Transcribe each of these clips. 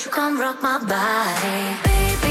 Won't you come rock my body? où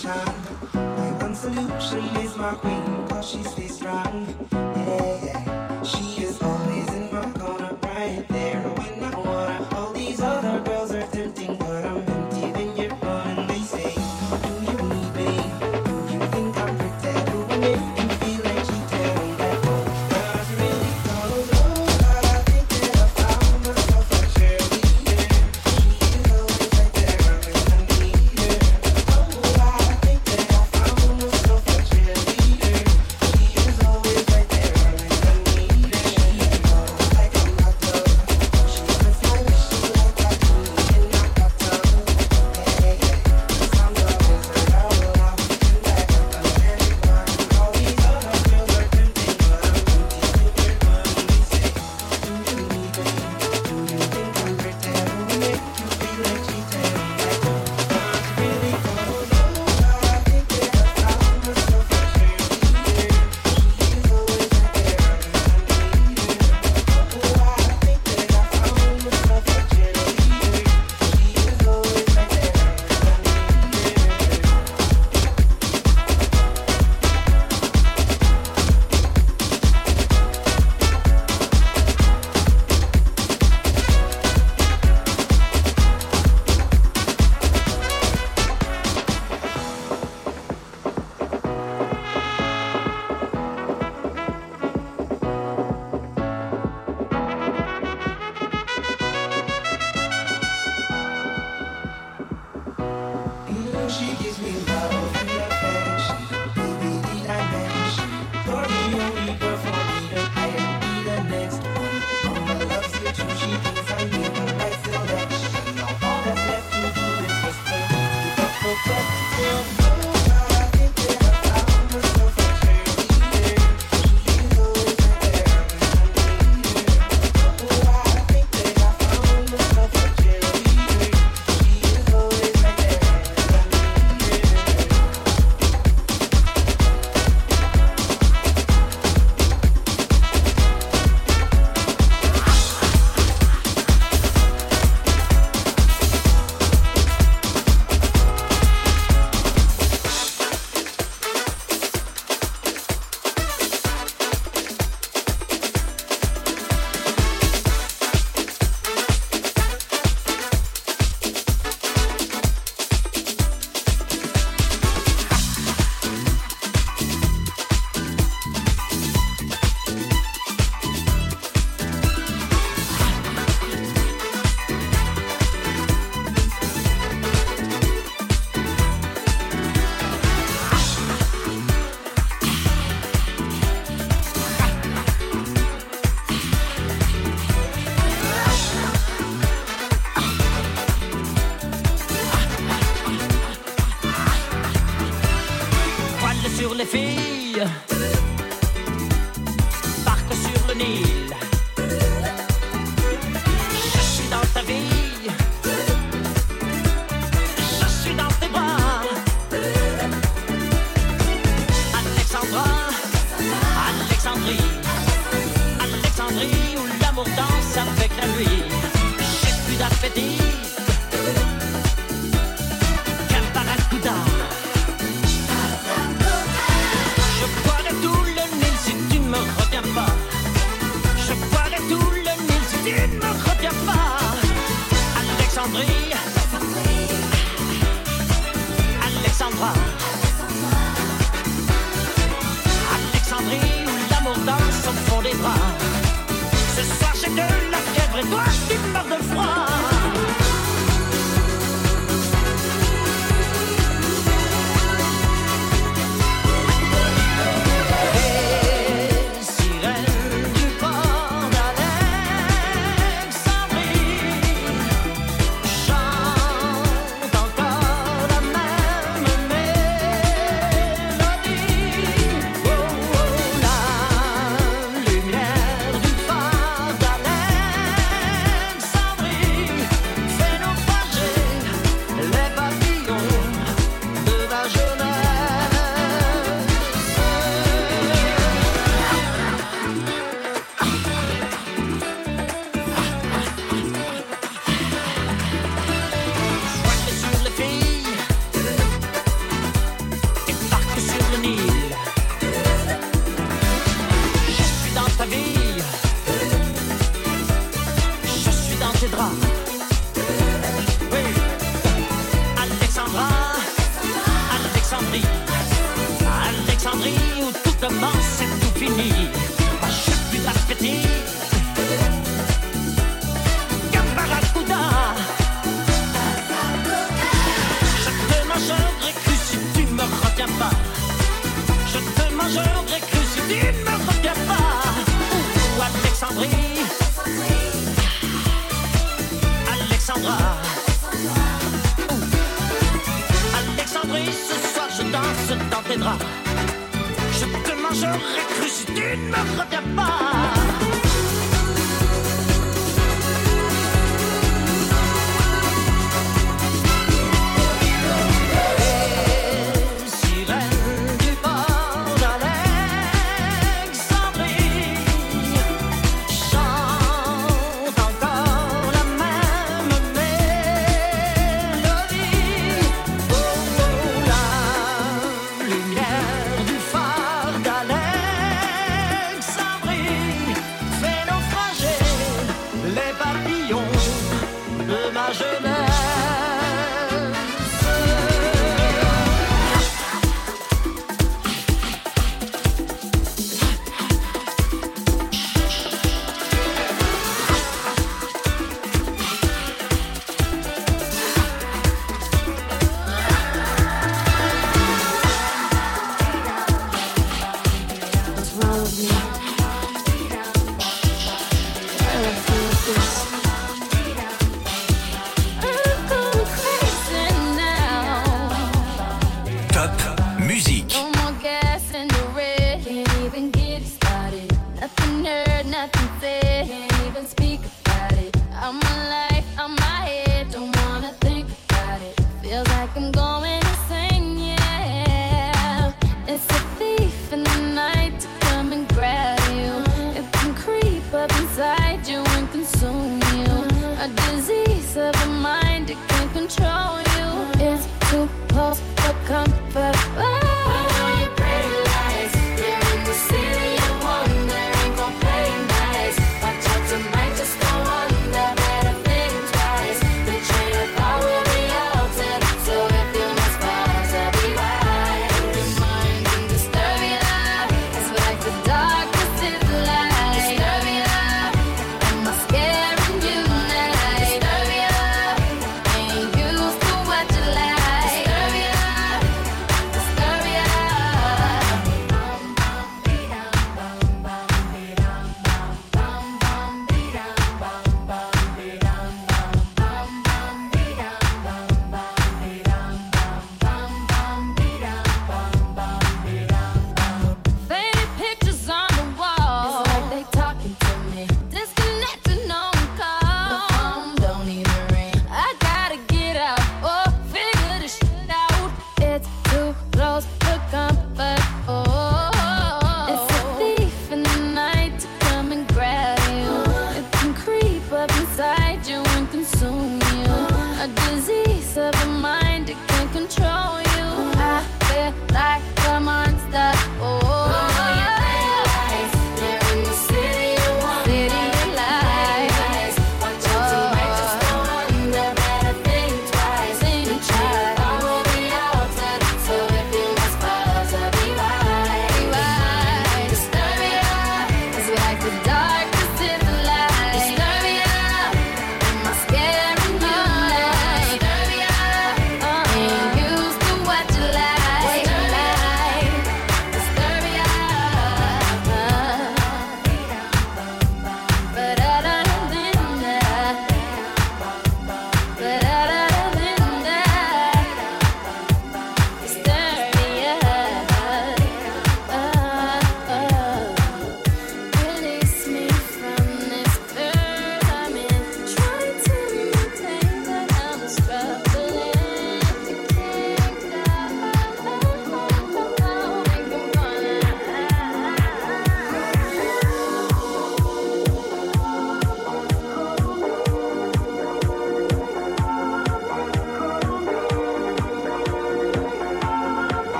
solution. My one solution is my queen, cause she stays strong. Yeah. Je boirai tout le Nil si tu ne me reviens pas. Je boirai tout le Nil si tu ne me reviens pas. Alexandrie. Alexandra. Alexandrie où l'amour dans son fond des bras. Ce soir, j'ai de la fièvre et toi. Te mangerai cru si tu ne me retiens pas. Alexandrie. Alexandra. Alexandrie, ce soir je danse dans tes draps. Je te mangerai cru tu ne me retiens pas.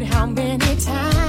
Do up a do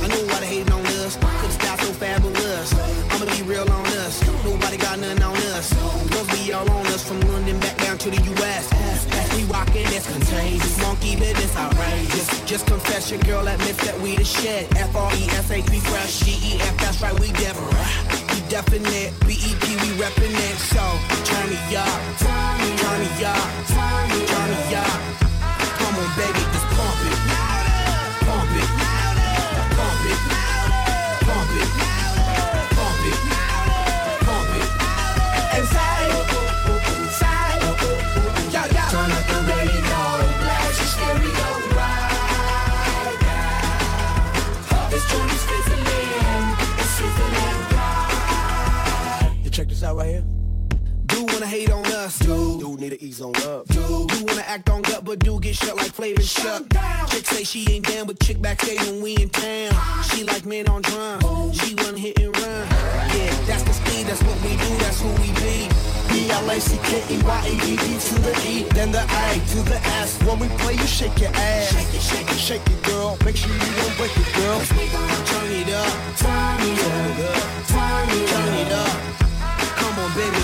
I knew why they hating on us. Could've stopped so fabulous. I'ma be real on us. Nobody got nothing on us. Love be all on us from London back down to the U.S. As we walking, that's contagious. Monkey business outrageous. Just confess your girl admits that we the shit. F-R-E-S-H, fresh. G-E-F, that's right, we Deborah We definite. BEP, we reppin' it. So, turn me up, turn me up, turn me up. Come on, baby, dude need to ease on up. Dude, you wanna act on gut, but dude get shut like flavor shut. Down. Chick say she ain't down, but chick back backstage when we in town. She like men on drum, Boom. she run hit and run. Yeah, that's the speed, that's what we do, that's who we be. B-L-A-C-K-E-Y-A-D-D to the E, then the A to the S. When we play, you shake your ass. Shake it, shake it, shake it, girl. Make sure you don't break it, girl. Turn it up, turn it up, turn it up. Come on, baby.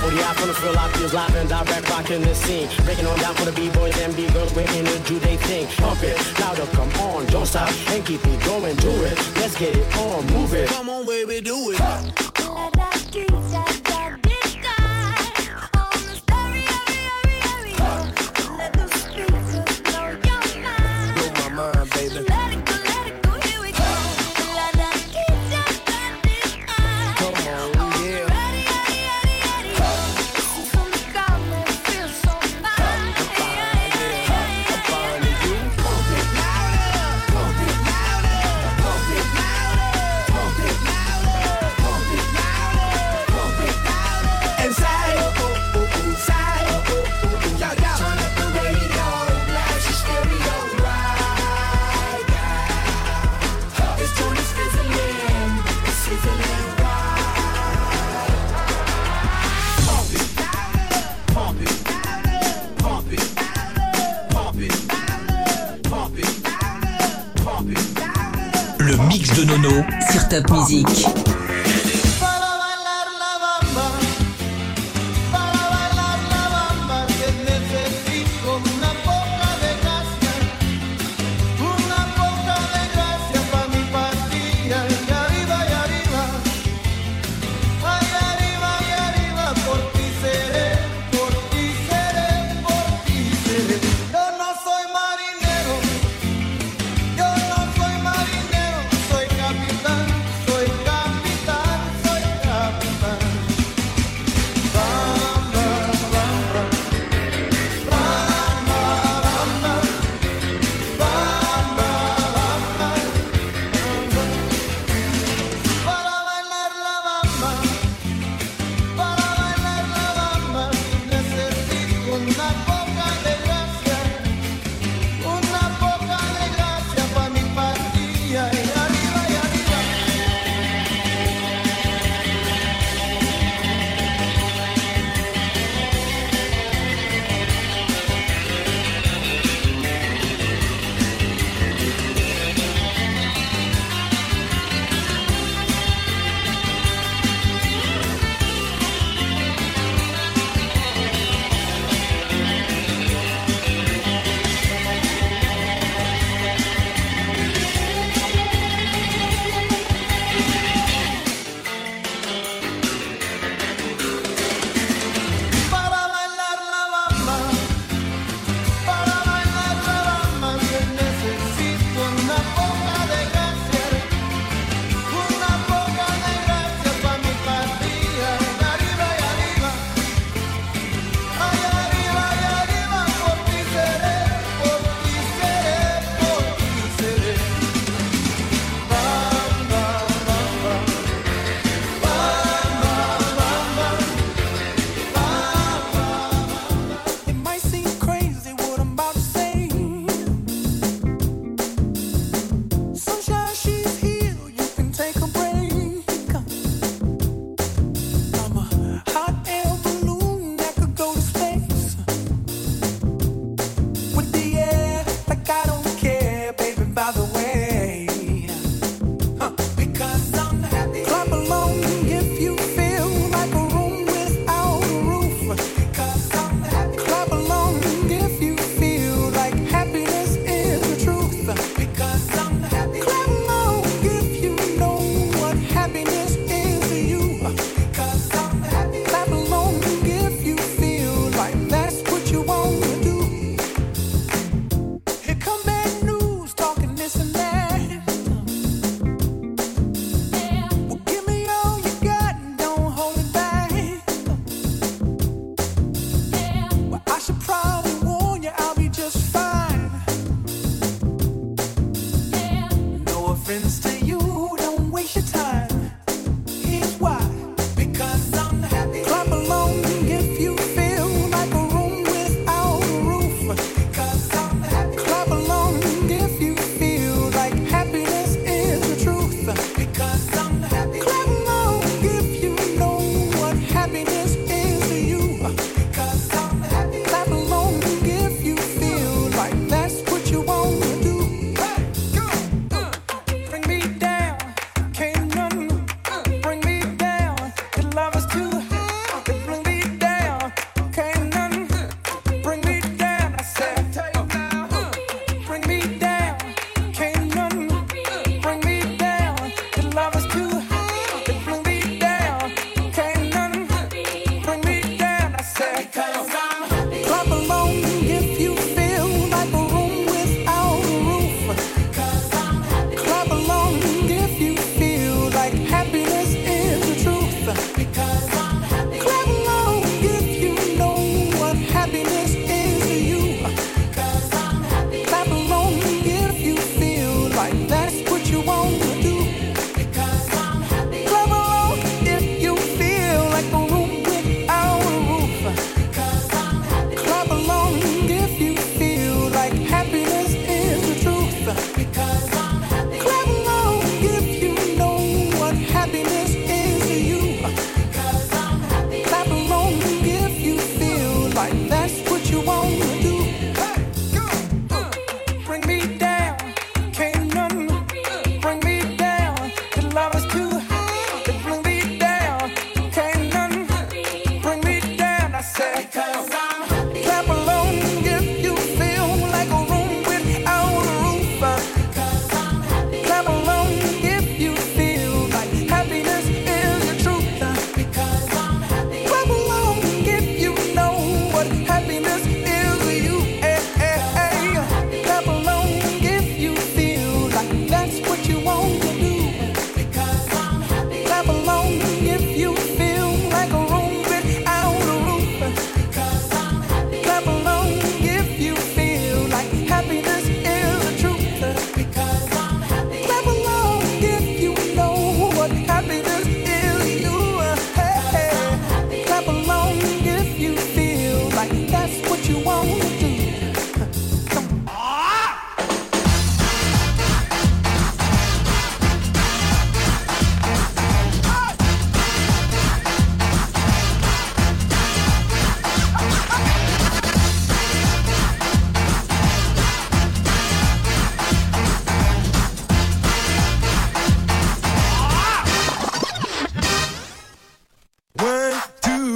45 from the frill I feel live and direct rocking the scene. Breaking on down for the B-boys and B-girls, we're in it, do they thing? Pump it, louder, come on, don't stop, and keep me going, do it. Let's get it on, move it. Come on, baby, do it. Top Music.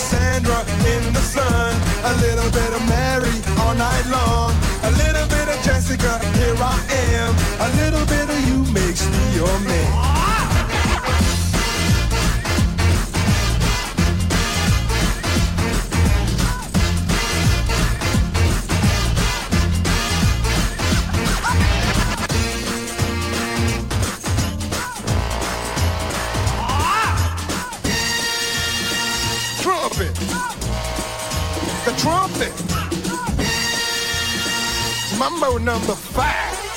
little bit of Sandra in the sun. A little bit of Mary all night long. A little bit of Jessica, here I am. A little bit number five.